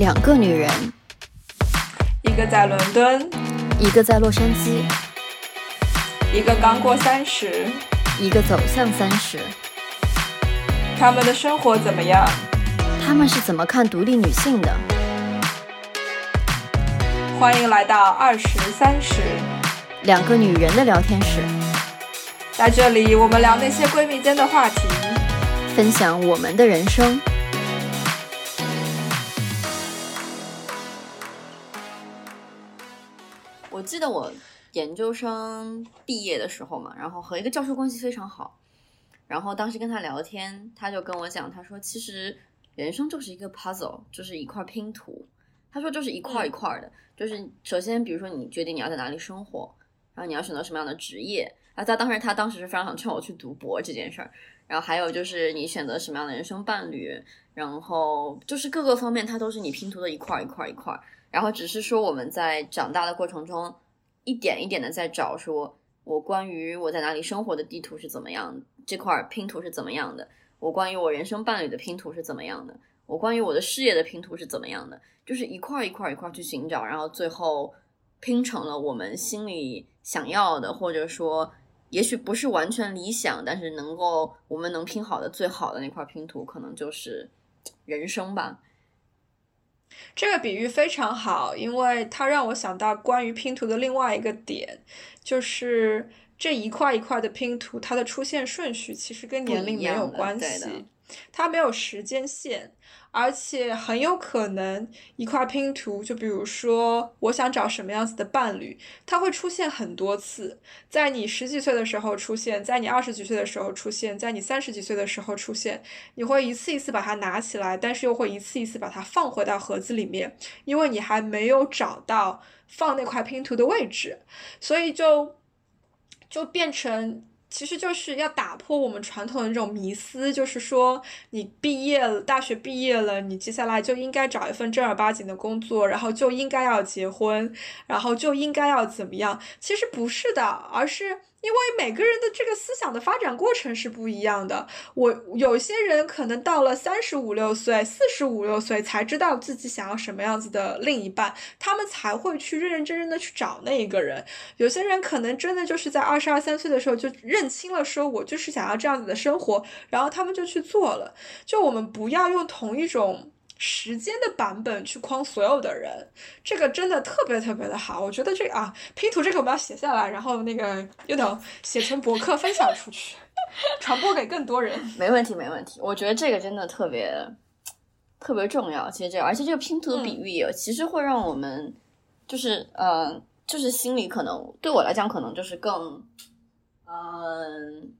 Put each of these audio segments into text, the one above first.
两个女人，一个在伦敦，一个在洛杉矶，一个刚过三十，一个走向三十。他们的生活怎么样？他们是怎么看独立女性的？欢迎来到二十三十，两个女人的聊天室，在这里我们聊那些闺蜜间的话题，分享我们的人生。记得我研究生毕业的时候嘛，然后和一个教授关系非常好，然后当时跟他聊天，他就跟我讲，他说其实人生就是一个 puzzle，就是一块拼图。他说就是一块一块的，就是首先比如说你决定你要在哪里生活，然后你要选择什么样的职业，啊，他当时他当时是非常想劝我去读博这件事儿，然后还有就是你选择什么样的人生伴侣，然后就是各个方面，它都是你拼图的一块一块一块。然后只是说我们在长大的过程中，一点一点的在找，说我关于我在哪里生活的地图是怎么样，这块拼图是怎么样的，我关于我人生伴侣的拼图是怎么样的，我关于我的事业的拼图是怎么样的，就是一块一块一块去寻找，然后最后拼成了我们心里想要的，或者说也许不是完全理想，但是能够我们能拼好的最好的那块拼图，可能就是人生吧。这个比喻非常好，因为它让我想到关于拼图的另外一个点，就是这一块一块的拼图，它的出现顺序其实跟年龄没有关系，它没有时间线。而且很有可能一块拼图，就比如说我想找什么样子的伴侣，它会出现很多次，在你十几岁的时候出现，在你二十几岁的时候出现，在你三十几岁的时候出现，你会一次一次把它拿起来，但是又会一次一次把它放回到盒子里面，因为你还没有找到放那块拼图的位置，所以就就变成。其实就是要打破我们传统的那种迷思，就是说你毕业了，大学毕业了，你接下来就应该找一份正儿八经的工作，然后就应该要结婚，然后就应该要怎么样？其实不是的，而是。因为每个人的这个思想的发展过程是不一样的，我有些人可能到了三十五六岁、四十五六岁才知道自己想要什么样子的另一半，他们才会去认认真真的去找那一个人。有些人可能真的就是在二十二三岁的时候就认清了，说我就是想要这样子的生活，然后他们就去做了。就我们不要用同一种。时间的版本去框所有的人，这个真的特别特别的好。我觉得这个啊，拼图这个我们要写下来，然后那个又能写成博客分享出去，传播给更多人。没问题，没问题。我觉得这个真的特别特别重要。其实这个，而且这个拼图的比喻也其实会让我们，就是呃，就是心里可能对我来讲，可能就是更嗯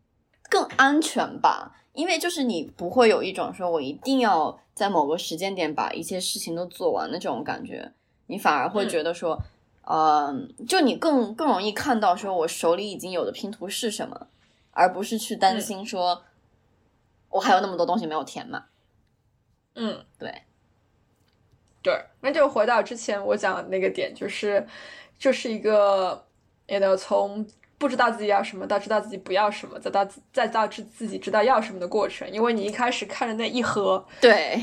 更安全吧。因为就是你不会有一种说我一定要在某个时间点把一些事情都做完的这种感觉，你反而会觉得说，呃，就你更更容易看到说我手里已经有的拼图是什么，而不是去担心说我还有那么多东西没有填满。嗯，对，对，那就回到之前我讲的那个点，就是就是一个也得从。不知道自己要什么，到知道自己不要什么，再到再到知自己知道要什么的过程。因为你一开始看着那一盒对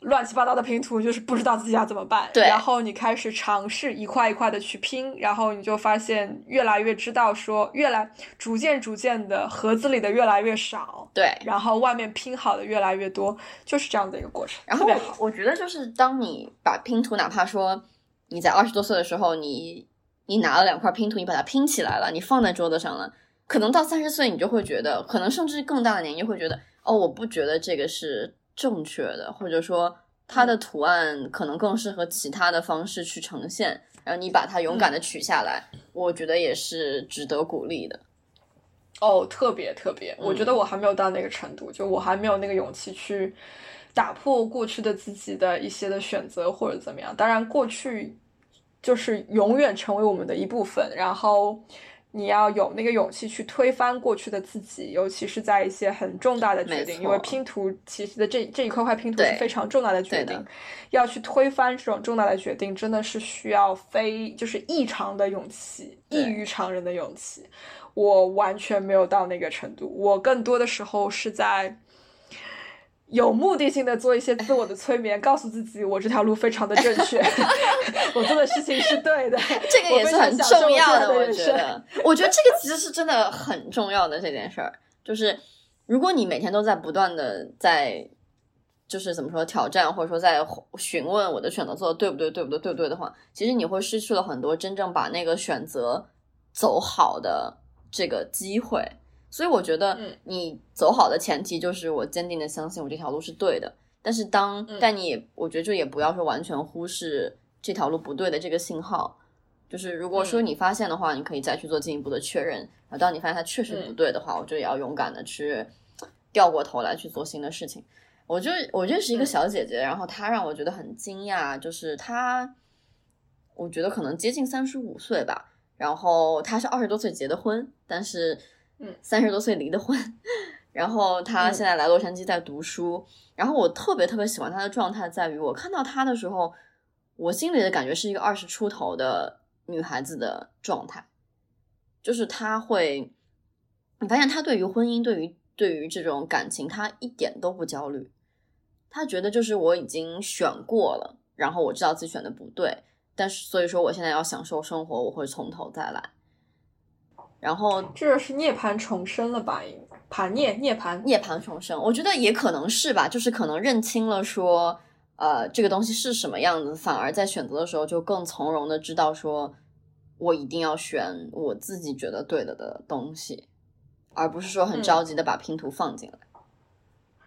乱七八糟的拼图，就是不知道自己要怎么办。对，然后你开始尝试一块一块的去拼，然后你就发现越来越知道说，越来逐渐逐渐的盒子里的越来越少。对，然后外面拼好的越来越多，就是这样的一个过程。然后我觉得就是当你把拼图，哪怕说你在二十多岁的时候，你。你拿了两块拼图，你把它拼起来了，你放在桌子上了。可能到三十岁，你就会觉得，可能甚至更大的年纪会觉得，哦，我不觉得这个是正确的，或者说它的图案可能更适合其他的方式去呈现。然后你把它勇敢的取下来，我觉得也是值得鼓励的。哦，特别特别，我觉得我还没有到那个程度，就我还没有那个勇气去打破过去的自己的一些的选择或者怎么样。当然，过去。就是永远成为我们的一部分，然后你要有那个勇气去推翻过去的自己，尤其是在一些很重大的决定，因为拼图其实的这这一块块拼图是非常重大的决定，要去推翻这种重大的决定，真的是需要非就是异常的勇气，异于常人的勇气。我完全没有到那个程度，我更多的时候是在。有目的性的做一些自我的催眠，告诉自己我这条路非常的正确，我做的事情是对的。这个也是很重要的，我觉得。我觉得这个其实是真的很重要的这件事儿，就是如果你每天都在不断的在，就是怎么说挑战，或者说在询问我的选择做的对不对，对不对，对不对的话，其实你会失去了很多真正把那个选择走好的这个机会。所以我觉得，你走好的前提就是我坚定的相信我这条路是对的。但是当，但你，我觉得就也不要说完全忽视这条路不对的这个信号。就是如果说你发现的话，你可以再去做进一步的确认。然后当你发现它确实不对的话，我觉得也要勇敢的去掉过头来去做新的事情。我就我认识一个小姐姐，然后她让我觉得很惊讶，就是她，我觉得可能接近三十五岁吧，然后她是二十多岁结的婚，但是。三十多岁离的婚，然后他现在来洛杉矶在读书。然后我特别特别喜欢他的状态，在于我看到他的时候，我心里的感觉是一个二十出头的女孩子的状态，就是他会，你发现他对于婚姻，对于对于这种感情，他一点都不焦虑。他觉得就是我已经选过了，然后我知道自己选的不对，但是所以说我现在要享受生活，我会从头再来。然后这是涅槃重生了吧？盘涅涅槃涅槃重生，我觉得也可能是吧，就是可能认清了说，呃，这个东西是什么样子，反而在选择的时候就更从容的知道说，我一定要选我自己觉得对的的东西，而不是说很着急的把拼图放进来。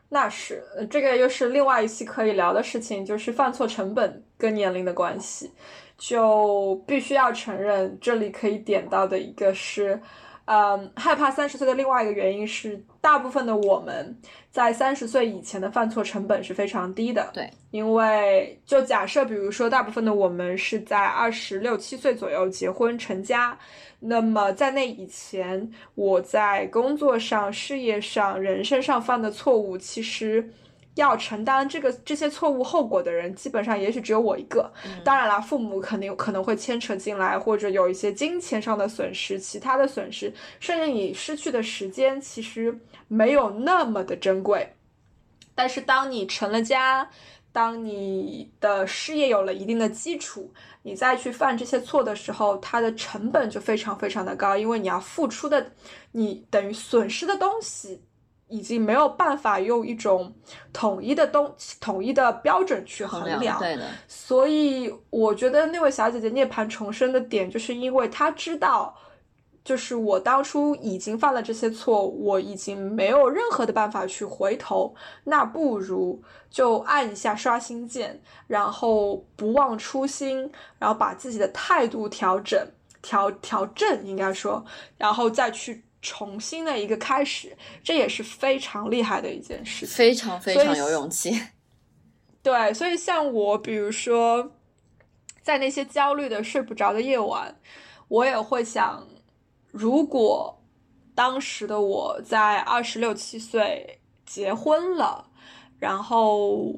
那是，这个又是另外一期可以聊的事情，就是犯错成本跟年龄的关系。就必须要承认，这里可以点到的一个是，嗯，害怕三十岁的另外一个原因是，大部分的我们在三十岁以前的犯错成本是非常低的。对，因为就假设，比如说，大部分的我们是在二十六七岁左右结婚成家，那么在那以前，我在工作上、事业上、人生上犯的错误，其实。要承担这个这些错误后果的人，基本上也许只有我一个。当然了，父母肯定可能会牵扯进来，或者有一些金钱上的损失、其他的损失，甚至你失去的时间其实没有那么的珍贵。但是当你成了家，当你的事业有了一定的基础，你再去犯这些错的时候，它的成本就非常非常的高，因为你要付出的，你等于损失的东西。已经没有办法用一种统一的东统一的标准去衡量，对的。所以我觉得那位小姐姐涅槃重生的点，就是因为她知道，就是我当初已经犯了这些错，我已经没有任何的办法去回头，那不如就按一下刷新键，然后不忘初心，然后把自己的态度调整调调正，应该说，然后再去。重新的一个开始，这也是非常厉害的一件事，非常非常有勇气。对，所以像我，比如说，在那些焦虑的睡不着的夜晚，我也会想，如果当时的我在二十六七岁结婚了，然后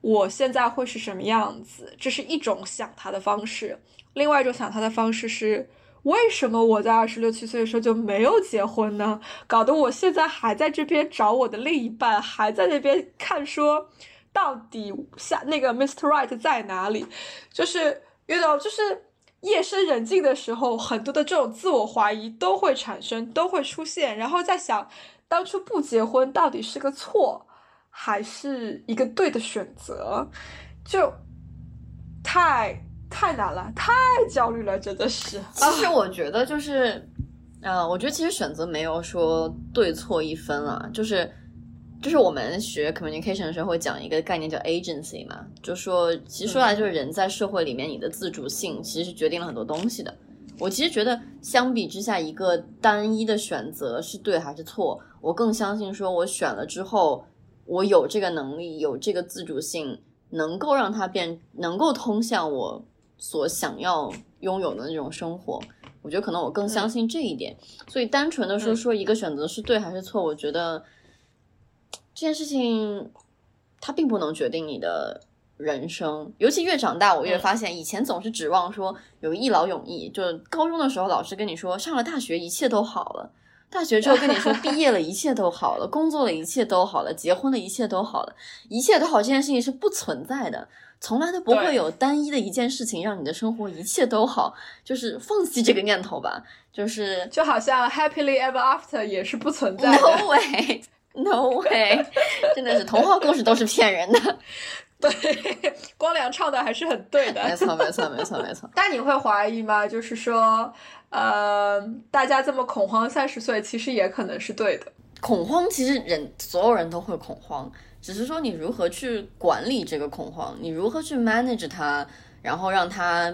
我现在会是什么样子？这是一种想他的方式。另外一种想他的方式是。为什么我在二十六七岁的时候就没有结婚呢？搞得我现在还在这边找我的另一半，还在那边看说，到底下那个 Mr. Right 在哪里？就是遇到就是夜深人静的时候，很多的这种自我怀疑都会产生，都会出现，然后在想，当初不结婚到底是个错，还是一个对的选择？就太。太难了，太焦虑了，真的是。其实我觉得就是，呃，我觉得其实选择没有说对错一分了，就是，就是我们学 communication 的时候会讲一个概念叫 agency 嘛，就说其实说来就是人在社会里面你的自主性其实是决定了很多东西的。我其实觉得相比之下，一个单一的选择是对还是错，我更相信说我选了之后，我有这个能力，有这个自主性，能够让它变，能够通向我。所想要拥有的那种生活，我觉得可能我更相信这一点。所以单纯的说说一个选择是对还是错，我觉得这件事情它并不能决定你的人生。尤其越长大，我越发现以前总是指望说有一劳永逸，就高中的时候老师跟你说上了大学一切都好了。大学之后跟你说毕业了，一切都好了；工作了，一切都好了；结婚了，一切都好了。一切都好这件事情是不存在的，从来都不会有单一的一件事情让你的生活一切都好。就是放弃这个念头吧，就是就好像 happily ever after 也是不存在的。No way，No way，真的是童话故事都是骗人的。对，光良唱的还是很对的。没错，没错，没错，没错。但你会怀疑吗？就是说，呃，大家这么恐慌，三十岁其实也可能是对的。恐慌，其实人所有人都会恐慌，只是说你如何去管理这个恐慌，你如何去 manage 它，然后让它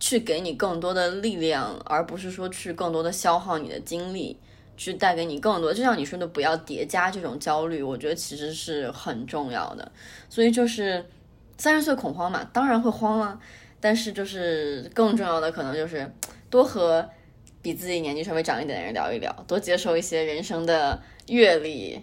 去给你更多的力量，而不是说去更多的消耗你的精力。去带给你更多，就像你说的，不要叠加这种焦虑，我觉得其实是很重要的。所以就是三十岁恐慌嘛，当然会慌啊，但是就是更重要的可能就是多和比自己年纪稍微长一点的人聊一聊，多接受一些人生的阅历，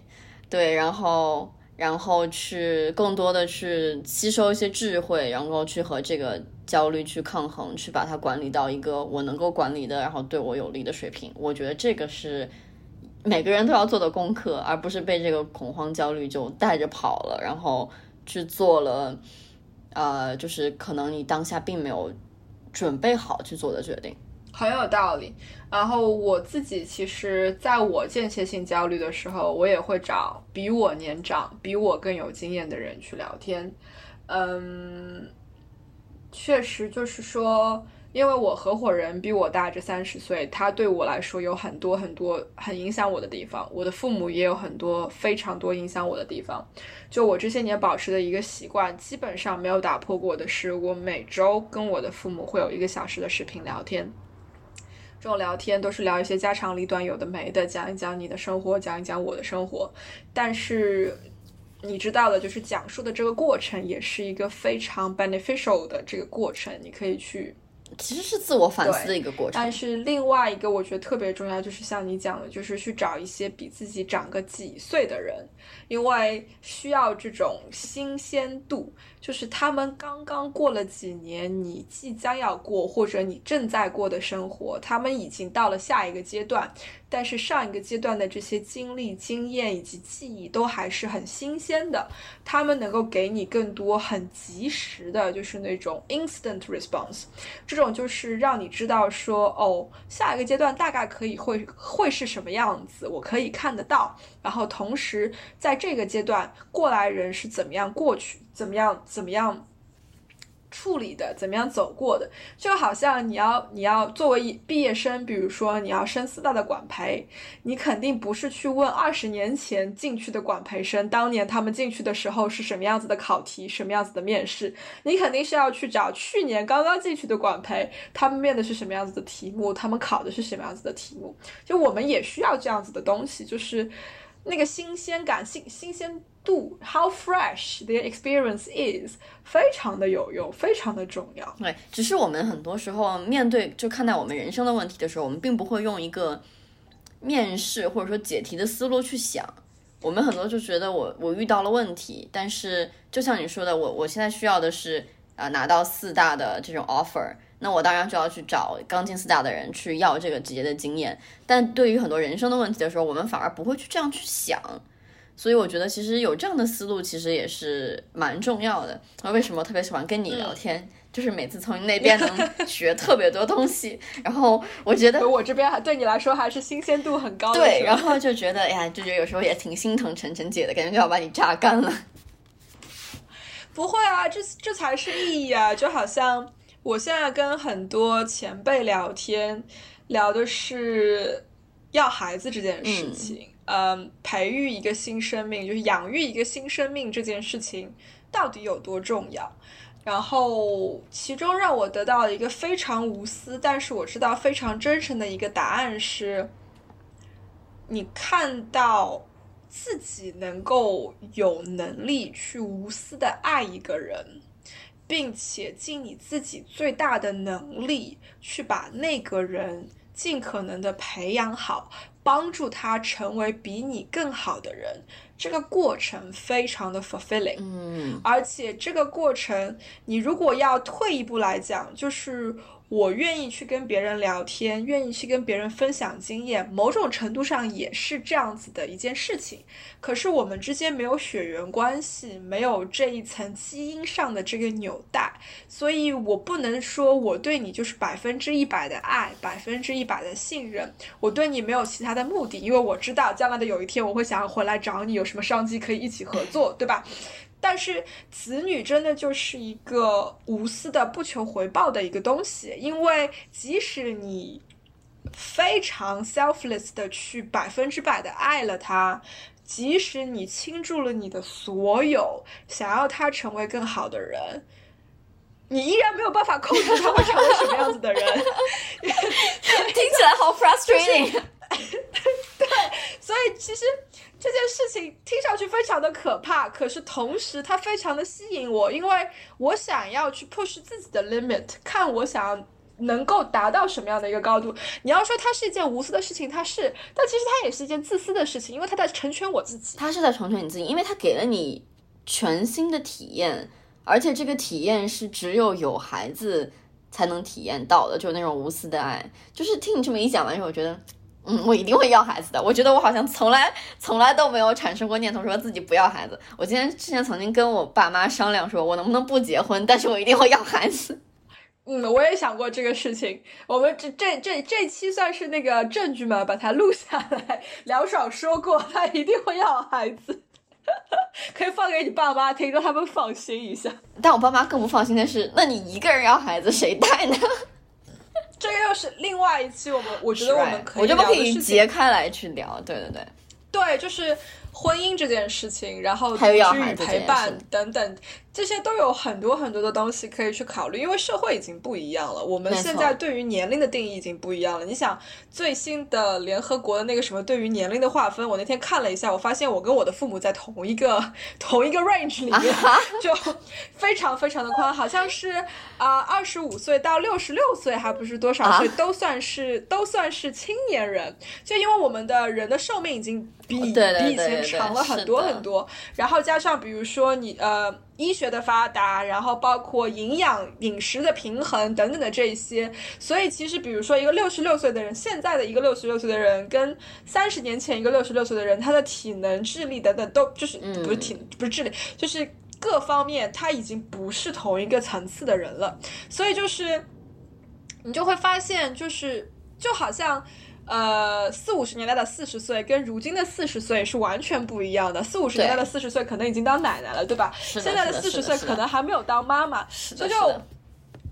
对，然后然后去更多的去吸收一些智慧，然后去和这个焦虑去抗衡，去把它管理到一个我能够管理的，然后对我有利的水平。我觉得这个是。每个人都要做的功课，而不是被这个恐慌焦虑就带着跑了，然后去做了，呃，就是可能你当下并没有准备好去做的决定，很有道理。然后我自己其实在我间歇性焦虑的时候，我也会找比我年长、比我更有经验的人去聊天。嗯，确实就是说。因为我合伙人比我大这三十岁，他对我来说有很多很多很影响我的地方。我的父母也有很多非常多影响我的地方。就我这些年保持的一个习惯，基本上没有打破过的是，我每周跟我的父母会有一个小时的视频聊天。这种聊天都是聊一些家长里短、有的没的，讲一讲你的生活，讲一讲我的生活。但是你知道的，就是讲述的这个过程也是一个非常 beneficial 的这个过程，你可以去。其实是自我反思的一个过程，但是另外一个我觉得特别重要，就是像你讲的，就是去找一些比自己长个几岁的人，因为需要这种新鲜度。就是他们刚刚过了几年，你即将要过或者你正在过的生活，他们已经到了下一个阶段，但是上一个阶段的这些经历、经验以及记忆都还是很新鲜的。他们能够给你更多很及时的，就是那种 instant response，这种就是让你知道说，哦，下一个阶段大概可以会会是什么样子，我可以看得到。然后同时在这个阶段，过来人是怎么样过去。怎么样？怎么样处理的？怎么样走过的？就好像你要，你要作为毕业生，比如说你要升四大的管培，你肯定不是去问二十年前进去的管培生，当年他们进去的时候是什么样子的考题，什么样子的面试，你肯定是要去找去年刚刚进去的管培，他们面的是什么样子的题目，他们考的是什么样子的题目。就我们也需要这样子的东西，就是那个新鲜感、新新鲜。度 how fresh the experience is 非常的有用，非常的重要。对，只是我们很多时候面对就看待我们人生的问题的时候，我们并不会用一个面试或者说解题的思路去想。我们很多就觉得我我遇到了问题，但是就像你说的，我我现在需要的是啊拿到四大的这种 offer，那我当然就要去找刚进四大的人去要这个职业的经验。但对于很多人生的问题的时候，我们反而不会去这样去想。所以我觉得其实有这样的思路，其实也是蛮重要的。那为什么特别喜欢跟你聊天？就是每次从你那边能 学特别多东西。然后我觉得我这边还对你来说还是新鲜度很高。对，然后就觉得哎呀，就觉得有时候也挺心疼晨晨姐的，感觉就要把你榨干了。不会啊，这这才是意义啊！就好像我现在跟很多前辈聊天，聊的是要孩子这件事情。嗯，培育一个新生命，就是养育一个新生命这件事情到底有多重要？然后，其中让我得到了一个非常无私，但是我知道非常真诚的一个答案是：你看到自己能够有能力去无私的爱一个人，并且尽你自己最大的能力去把那个人尽可能的培养好。帮助他成为比你更好的人，这个过程非常的 fulfilling，嗯，而且这个过程，你如果要退一步来讲，就是我愿意去跟别人聊天，愿意去跟别人分享经验，某种程度上也是这样子的一件事情。可是我们之间没有血缘关系，没有这一层基因上的这个纽带，所以我不能说我对你就是百分之一百的爱，百分之一百的信任。我对你没有其他的目的，因为我知道将来的有一天我会想要回来找你，有什么商机可以一起合作，对吧？但是子女真的就是一个无私的、不求回报的一个东西，因为即使你非常 selfless 的去百分之百的爱了他，即使你倾注了你的所有，想要他成为更好的人，你依然没有办法控制他会成为什么样子的人。听起来好 frustrating。对，所以其实。这件事情听上去非常的可怕，可是同时它非常的吸引我，因为我想要去 push 自己的 limit，看我想要能够达到什么样的一个高度。你要说它是一件无私的事情，它是，但其实它也是一件自私的事情，因为它在成全我自己。它是在成全你自己，因为它给了你全新的体验，而且这个体验是只有有孩子才能体验到的，就那种无私的爱。就是听你这么一讲完之后，我觉得。嗯，我一定会要孩子的。我觉得我好像从来从来都没有产生过念头说自己不要孩子。我今天之前曾经跟我爸妈商量说，我能不能不结婚，但是我一定会要孩子。嗯，我也想过这个事情。我们这这这这期算是那个证据嘛，把它录下来。梁爽说过，他一定会要孩子，可以放给你爸妈听，让他们放心一下。但我爸妈更不放心的是，那你一个人要孩子，谁带呢？这个又是另外一期，我们我觉得我们可以，我觉得可以截开来去聊，对对对，对，就是婚姻这件事情，然后还有要陪伴等等。这些都有很多很多的东西可以去考虑，因为社会已经不一样了。我们现在对于年龄的定义已经不一样了。你想，最新的联合国的那个什么对于年龄的划分，我那天看了一下，我发现我跟我的父母在同一个 同一个 range 里面，就非常非常的宽，好像是啊，二十五岁到六十六岁还不是多少岁，都算是都算是青年人。就因为我们的人的寿命已经比比以前长了很多很多，然后加上比如说你呃。医学的发达，然后包括营养、饮食的平衡等等的这些，所以其实比如说一个六十六岁的人，现在的一个六十六岁的人，跟三十年前一个六十六岁的人，他的体能、智力等等都就是不是体不是智力，就是各方面他已经不是同一个层次的人了，所以就是你就会发现，就是就好像。呃，四五十年代的四十岁跟如今的四十岁是完全不一样的。四五十年代的四十岁可能已经当奶奶了，对吧？现在的四十岁可能还没有当妈妈。所以就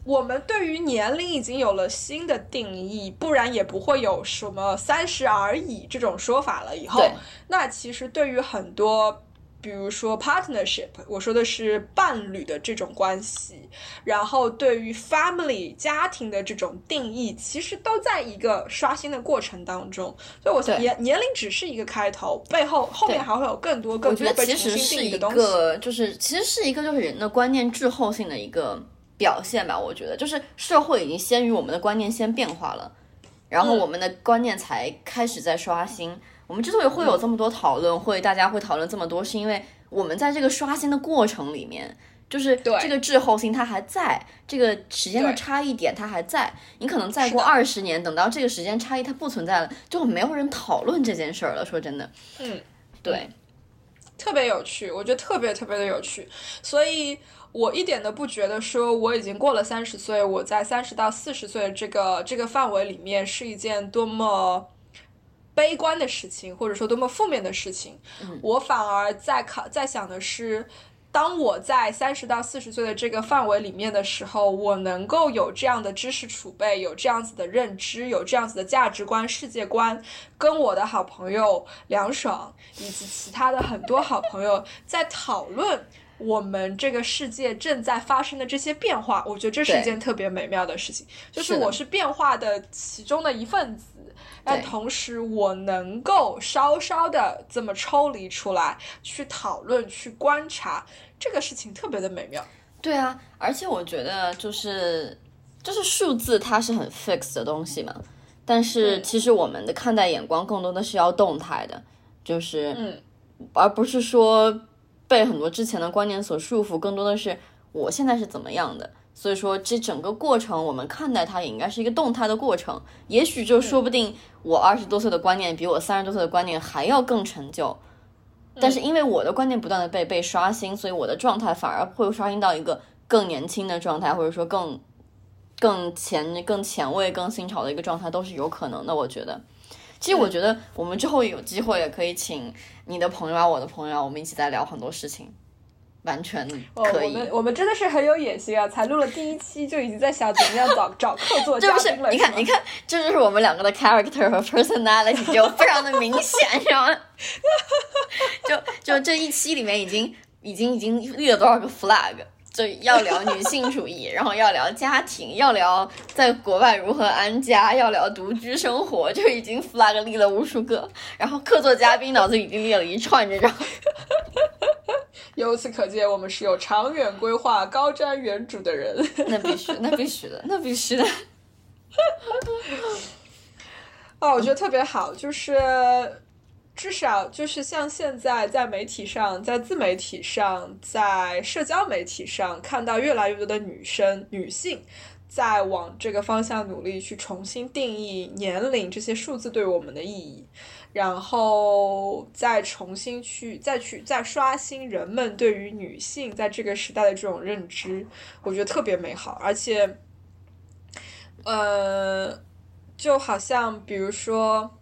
我们对于年龄已经有了新的定义，不然也不会有什么三十而已这种说法了。以后，那其实对于很多。比如说 partnership，我说的是伴侣的这种关系，然后对于 family 家庭的这种定义，其实都在一个刷新的过程当中。所以我年年龄只是一个开头，背后后面还会有更多更多被重新定义的东西。就是其实是一个就是人的观念滞后性的一个表现吧。我觉得就是社会已经先于我们的观念先变化了，然后我们的观念才开始在刷新。我们之所以会有这么多讨论，会大家会讨论这么多，是因为我们在这个刷新的过程里面，就是这个滞后性它还在，这个时间的差异点它还在。你可能再过二十年，等到这个时间差异它不存在了，就没有人讨论这件事儿了。说真的，嗯，对，特别有趣，我觉得特别特别的有趣，所以我一点都不觉得说我已经过了三十岁，我在三十到四十岁这个这个范围里面是一件多么。悲观的事情，或者说多么负面的事情，我反而在考在想的是，当我在三十到四十岁的这个范围里面的时候，我能够有这样的知识储备，有这样子的认知，有这样子的价值观、世界观，跟我的好朋友梁爽以及其他的很多好朋友在讨论我们这个世界正在发生的这些变化，我觉得这是一件特别美妙的事情，就是我是变化的其中的一份子。但同时，我能够稍稍的这么抽离出来，去讨论、去观察这个事情，特别的美妙。对啊，而且我觉得就是就是数字，它是很 fix 的东西嘛。但是其实我们的看待眼光更多的是要动态的，就是嗯，而不是说被很多之前的观念所束缚，更多的是我现在是怎么样的。所以说，这整个过程我们看待它也应该是一个动态的过程。也许就说不定我二十多岁的观念比我三十多岁的观念还要更陈旧，但是因为我的观念不断的被被刷新，所以我的状态反而会刷新到一个更年轻的状态，或者说更更前、更前卫、更新潮的一个状态都是有可能的。我觉得，其实我觉得我们之后有机会也可以请你的朋友啊，我的朋友啊，我们一起再聊很多事情。完全可以，我们我们真的是很有野心啊！才录了第一期就已经在想怎么样找找客座嘉宾了。你看，你看，这就是我们两个的 character 和 personality 就非常的明显，你知道吗？就就这一期里面已经已经已经立了多少个 flag，就要聊女性主义，然后要聊家庭，要聊在国外如何安家，要聊独居生活，就已经 flag 立了无数个。然后客座嘉宾脑子已经列了一串这种。由此可见，我们是有长远规划、高瞻远瞩的人。那必须，那必须的，那必须的。哦，我觉得特别好，就是至少就是像现在在媒体上、在自媒体上、在社交媒体上看到越来越多的女生、女性在往这个方向努力，去重新定义年龄这些数字对我们的意义。然后再重新去再去再刷新人们对于女性在这个时代的这种认知，我觉得特别美好，而且，呃，就好像比如说，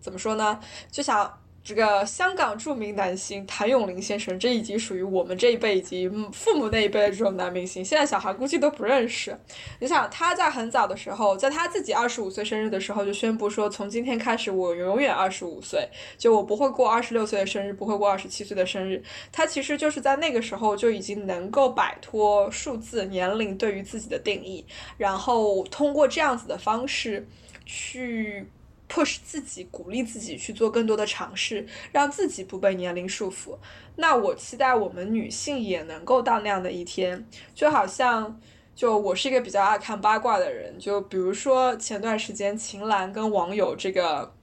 怎么说呢？就想。这个香港著名男星谭咏麟先生，这已经属于我们这一辈以及父母那一辈的这种男明星，现在小孩估计都不认识。你想，他在很早的时候，在他自己二十五岁生日的时候就宣布说，从今天开始我永远二十五岁，就我不会过二十六岁的生日，不会过二十七岁的生日。他其实就是在那个时候就已经能够摆脱数字年龄对于自己的定义，然后通过这样子的方式去。迫使自己，鼓励自己去做更多的尝试，让自己不被年龄束缚。那我期待我们女性也能够到那样的一天，就好像，就我是一个比较爱看八卦的人，就比如说前段时间秦岚跟网友这个。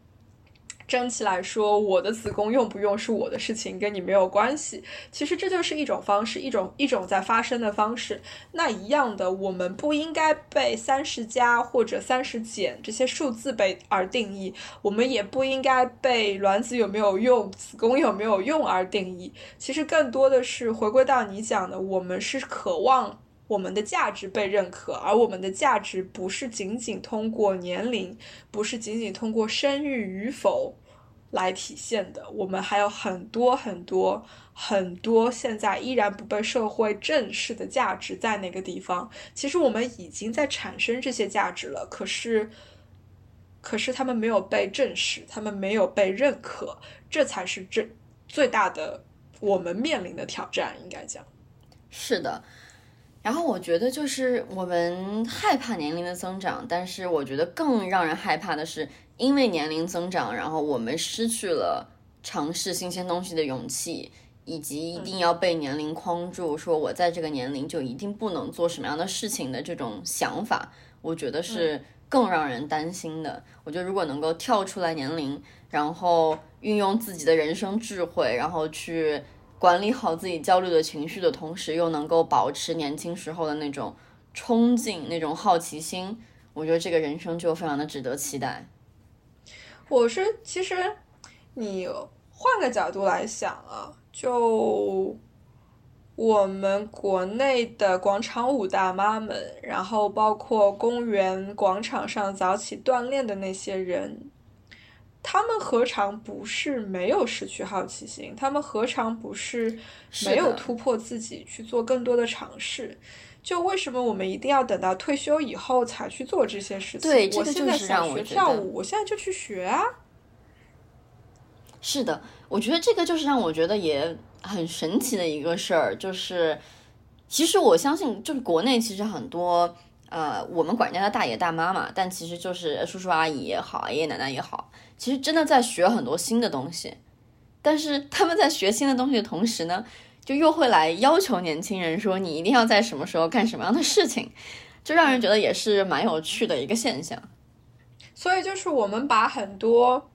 争起来说，我的子宫用不用是我的事情，跟你没有关系。其实这就是一种方式，一种一种在发生的方式。那一样的，我们不应该被三十加或者三十减这些数字被而定义，我们也不应该被卵子有没有用、子宫有没有用而定义。其实更多的是回归到你讲的，我们是渴望。我们的价值被认可，而我们的价值不是仅仅通过年龄，不是仅仅通过生育与否来体现的。我们还有很多很多很多现在依然不被社会正视的价值在那个地方。其实我们已经在产生这些价值了，可是，可是他们没有被正视，他们没有被认可，这才是这最大的我们面临的挑战。应该讲，是的。然后我觉得就是我们害怕年龄的增长，但是我觉得更让人害怕的是，因为年龄增长，然后我们失去了尝试新鲜东西的勇气，以及一定要被年龄框住，说我在这个年龄就一定不能做什么样的事情的这种想法，我觉得是更让人担心的。我觉得如果能够跳出来年龄，然后运用自己的人生智慧，然后去。管理好自己焦虑的情绪的同时，又能够保持年轻时候的那种冲劲、那种好奇心，我觉得这个人生就非常的值得期待。我是其实，你换个角度来想啊，就我们国内的广场舞大妈们，然后包括公园广场上早起锻炼的那些人。他们何尝不是没有失去好奇心？他们何尝不是没有突破自己去做更多的尝试？就为什么我们一定要等到退休以后才去做这些事情？对，我现在想学跳舞，我现在就去学啊！是的，我觉得这个就是让我觉得也很神奇的一个事儿，就是其实我相信，就是国内其实很多呃，我们管家的大爷大妈嘛，但其实就是叔叔阿姨也好，爷爷奶奶也好。其实真的在学很多新的东西，但是他们在学新的东西的同时呢，就又会来要求年轻人说你一定要在什么时候干什么样的事情，就让人觉得也是蛮有趣的一个现象。所以就是我们把很多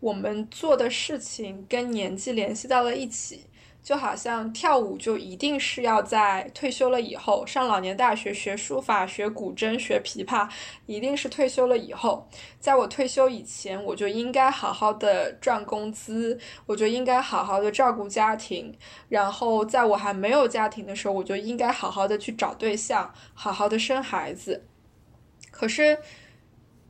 我们做的事情跟年纪联系到了一起。就好像跳舞就一定是要在退休了以后上老年大学学书法、学古筝、学琵琶，一定是退休了以后。在我退休以前，我就应该好好的赚工资，我就应该好好的照顾家庭。然后在我还没有家庭的时候，我就应该好好的去找对象，好好的生孩子。可是。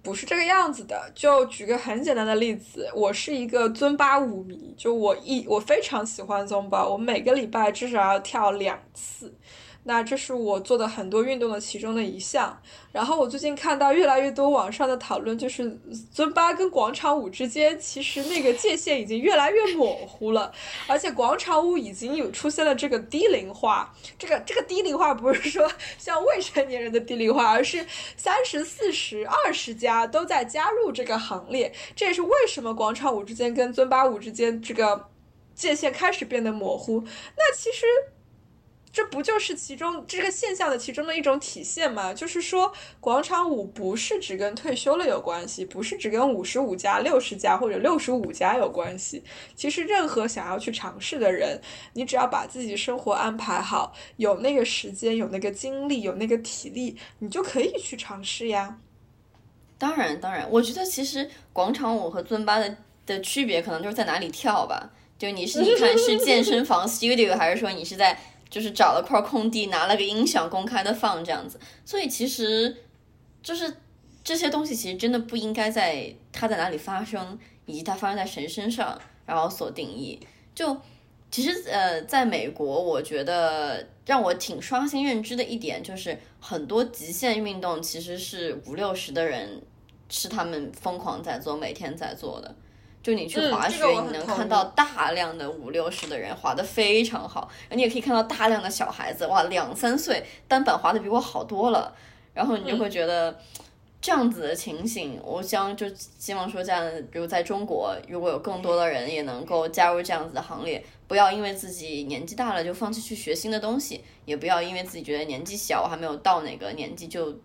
不是这个样子的，就举个很简单的例子，我是一个尊巴舞迷，就我一我非常喜欢尊巴，我每个礼拜至少要跳两次。那这是我做的很多运动的其中的一项，然后我最近看到越来越多网上的讨论，就是尊巴跟广场舞之间其实那个界限已经越来越模糊了，而且广场舞已经有出现了这个低龄化，这个这个低龄化不是说像未成年人的低龄化，而是三十四十二十加都在加入这个行列，这也是为什么广场舞之间跟尊巴舞之间这个界限开始变得模糊。那其实。这不就是其中这个现象的其中的一种体现吗？就是说，广场舞不是只跟退休了有关系，不是只跟五十五加、六十加或者六十五加有关系。其实，任何想要去尝试的人，你只要把自己生活安排好，有那个时间、有那个精力、有那个体力，你就可以去尝试呀。当然，当然，我觉得其实广场舞和尊巴的的区别，可能就是在哪里跳吧。就你是你看是健身房 studio，还是说你是在。就是找了块空地，拿了个音响，公开的放这样子。所以其实，就是这些东西其实真的不应该在它在哪里发生，以及它发生在谁身上，然后所定义。就其实呃，在美国，我觉得让我挺刷新认知的一点，就是很多极限运动其实是五六十的人是他们疯狂在做，每天在做的。就你去滑雪，你能看到大量的五六十的人滑得非常好，然后你也可以看到大量的小孩子，哇，两三岁单板滑得比我好多了，然后你就会觉得这样子的情形，我将就希望说这样，比如在中国，如果有更多的人也能够加入这样子的行列，不要因为自己年纪大了就放弃去学新的东西，也不要因为自己觉得年纪小还没有到哪个年纪就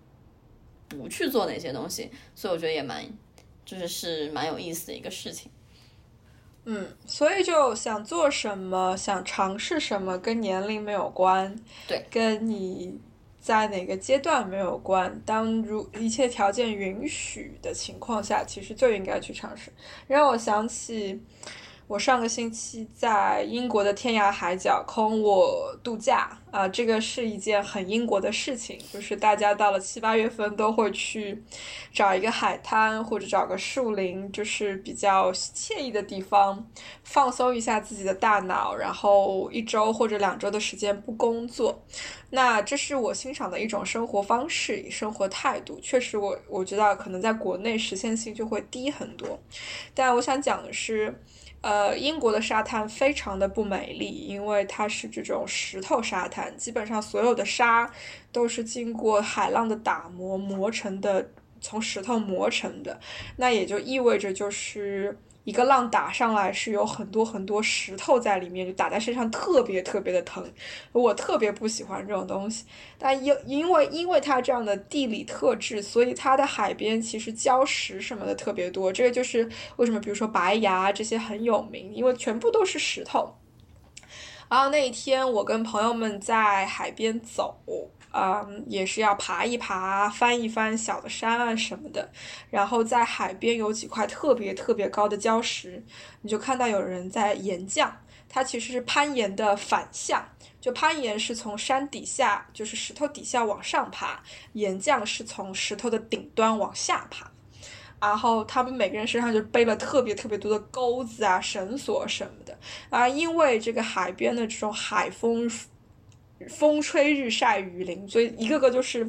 不去做哪些东西，所以我觉得也蛮。就是是蛮有意思的一个事情，嗯，所以就想做什么，想尝试什么，跟年龄没有关，对，跟你在哪个阶段没有关。当如一切条件允许的情况下，其实就应该去尝试。让我想起。我上个星期在英国的天涯海角空我度假啊，这个是一件很英国的事情，就是大家到了七八月份都会去找一个海滩或者找个树林，就是比较惬意的地方，放松一下自己的大脑，然后一周或者两周的时间不工作。那这是我欣赏的一种生活方式、生活态度。确实，我我知道可能在国内实现性就会低很多，但我想讲的是。呃，英国的沙滩非常的不美丽，因为它是这种石头沙滩，基本上所有的沙都是经过海浪的打磨磨成的，从石头磨成的，那也就意味着就是。一个浪打上来是有很多很多石头在里面，就打在身上特别特别的疼，我特别不喜欢这种东西。但因因为因为它这样的地理特质，所以它的海边其实礁石什么的特别多。这个就是为什么，比如说白崖这些很有名，因为全部都是石头。然后那一天我跟朋友们在海边走。嗯，也是要爬一爬、翻一翻小的山啊什么的，然后在海边有几块特别特别高的礁石，你就看到有人在岩降，它其实是攀岩的反向，就攀岩是从山底下，就是石头底下往上爬，岩降是从石头的顶端往下爬，然后他们每个人身上就背了特别特别多的钩子啊、绳索什么的，啊，因为这个海边的这种海风。风吹日晒雨淋，所以一个个就是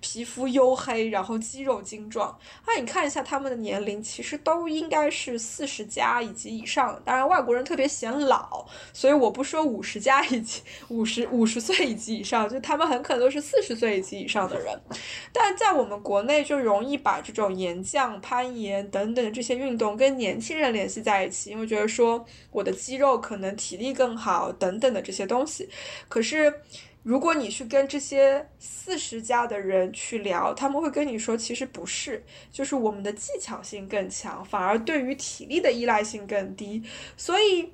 皮肤黝黑，然后肌肉精壮。啊，你看一下他们的年龄，其实都应该是四十加以及以上。当然，外国人特别显老，所以我不说五十加以及 五十五十岁以及以上，就他们很可能都是四十岁以及以上的人。但在我们国内，就容易把这种岩降、攀岩等等这些运动跟年轻人联系在一起，因为觉得说我的肌肉可能体力更好等等的这些东西。可是。如果你去跟这些四十加的人去聊，他们会跟你说，其实不是，就是我们的技巧性更强，反而对于体力的依赖性更低。所以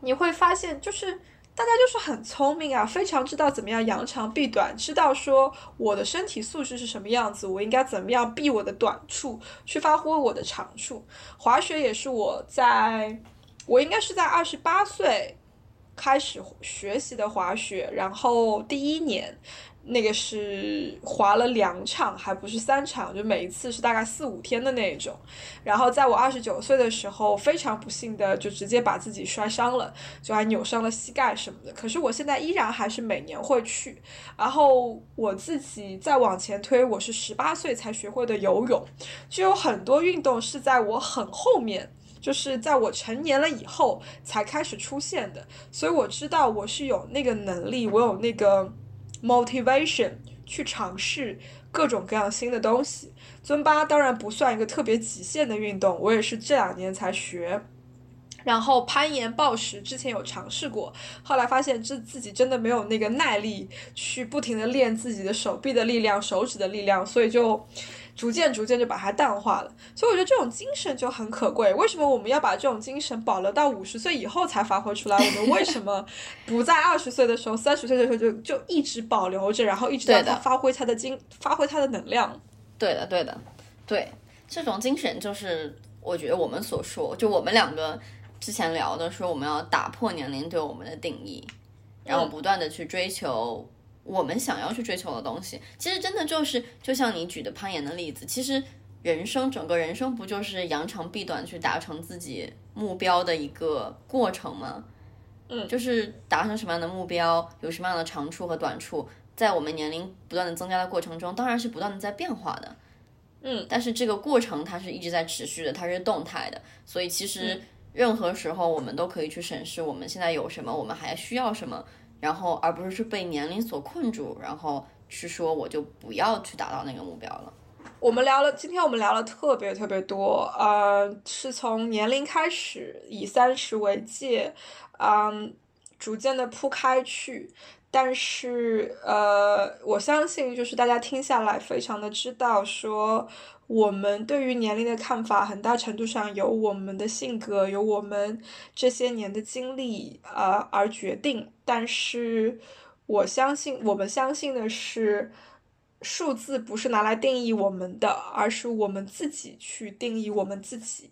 你会发现，就是大家就是很聪明啊，非常知道怎么样扬长避短，知道说我的身体素质是什么样子，我应该怎么样避我的短处，去发挥我的长处。滑雪也是我在，我应该是在二十八岁。开始学习的滑雪，然后第一年那个是滑了两场，还不是三场，就每一次是大概四五天的那种。然后在我二十九岁的时候，非常不幸的就直接把自己摔伤了，就还扭伤了膝盖什么的。可是我现在依然还是每年会去。然后我自己再往前推，我是十八岁才学会的游泳，就有很多运动是在我很后面。就是在我成年了以后才开始出现的，所以我知道我是有那个能力，我有那个 motivation 去尝试各种各样新的东西。尊巴当然不算一个特别极限的运动，我也是这两年才学。然后攀岩、暴食之前有尝试过，后来发现自自己真的没有那个耐力去不停的练自己的手臂的力量、手指的力量，所以就。逐渐逐渐就把它淡化了，所以我觉得这种精神就很可贵。为什么我们要把这种精神保留到五十岁以后才发挥出来？我们为什么不在二十岁的时候、三十岁的时候就就一直保留着，然后一直让它发挥它的精，发挥它的能量？对的，对的，对，这种精神就是我觉得我们所说，就我们两个之前聊的说，我们要打破年龄对我们的定义，然后不断的去追求。我们想要去追求的东西，其实真的就是，就像你举的攀岩的例子，其实人生整个人生不就是扬长避短去达成自己目标的一个过程吗？嗯，就是达成什么样的目标，有什么样的长处和短处，在我们年龄不断的增加的过程中，当然是不断的在变化的。嗯，但是这个过程它是一直在持续的，它是动态的，所以其实任何时候我们都可以去审视我们现在有什么，我们还需要什么。然后，而不是是被年龄所困住，然后去说我就不要去达到那个目标了。我们聊了，今天我们聊了特别特别多，呃，是从年龄开始，以三十为界，嗯，逐渐的铺开去。但是，呃，我相信就是大家听下来，非常的知道说。我们对于年龄的看法，很大程度上由我们的性格、由我们这些年的经历呃而决定。但是，我相信，我们相信的是，数字不是拿来定义我们的，而是我们自己去定义我们自己。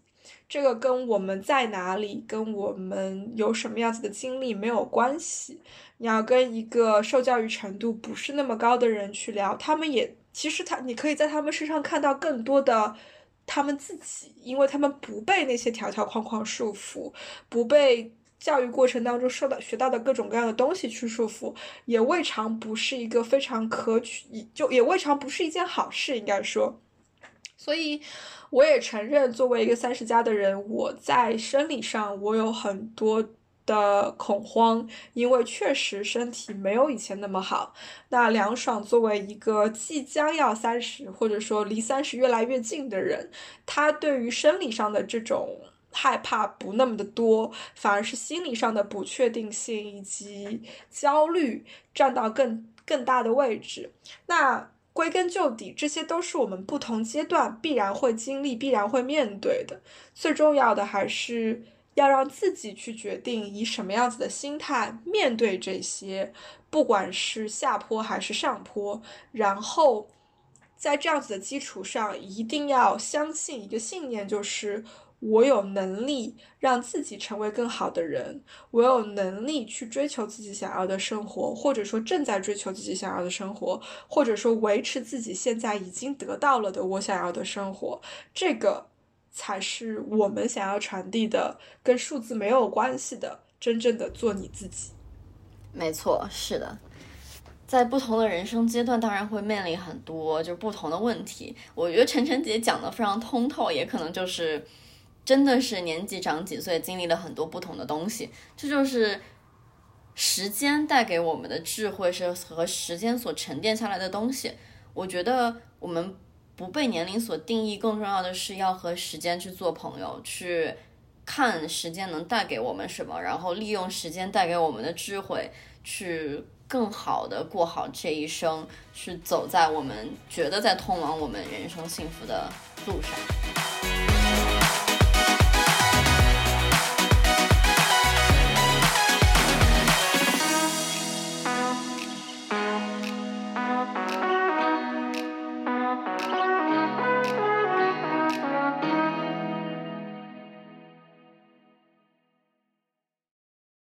这个跟我们在哪里，跟我们有什么样子的经历没有关系。你要跟一个受教育程度不是那么高的人去聊，他们也。其实他，你可以在他们身上看到更多的他们自己，因为他们不被那些条条框框束缚，不被教育过程当中受到学到的各种各样的东西去束缚，也未尝不是一个非常可取，就也未尝不是一件好事，应该说。所以，我也承认，作为一个三十加的人，我在生理上我有很多。的恐慌，因为确实身体没有以前那么好。那凉爽作为一个即将要三十，或者说离三十越来越近的人，他对于生理上的这种害怕不那么的多，反而是心理上的不确定性以及焦虑占到更更大的位置。那归根究底，这些都是我们不同阶段必然会经历、必然会面对的。最重要的还是。要让自己去决定以什么样子的心态面对这些，不管是下坡还是上坡，然后在这样子的基础上，一定要相信一个信念，就是我有能力让自己成为更好的人，我有能力去追求自己想要的生活，或者说正在追求自己想要的生活，或者说维持自己现在已经得到了的我想要的生活，这个。才是我们想要传递的，跟数字没有关系的，真正的做你自己。没错，是的，在不同的人生阶段，当然会面临很多就不同的问题。我觉得晨晨姐讲的非常通透，也可能就是真的是年纪长几岁，经历了很多不同的东西。这就是时间带给我们的智慧，是和时间所沉淀下来的东西。我觉得我们。不被年龄所定义，更重要的是要和时间去做朋友，去看时间能带给我们什么，然后利用时间带给我们的智慧，去更好的过好这一生，去走在我们觉得在通往我们人生幸福的路上。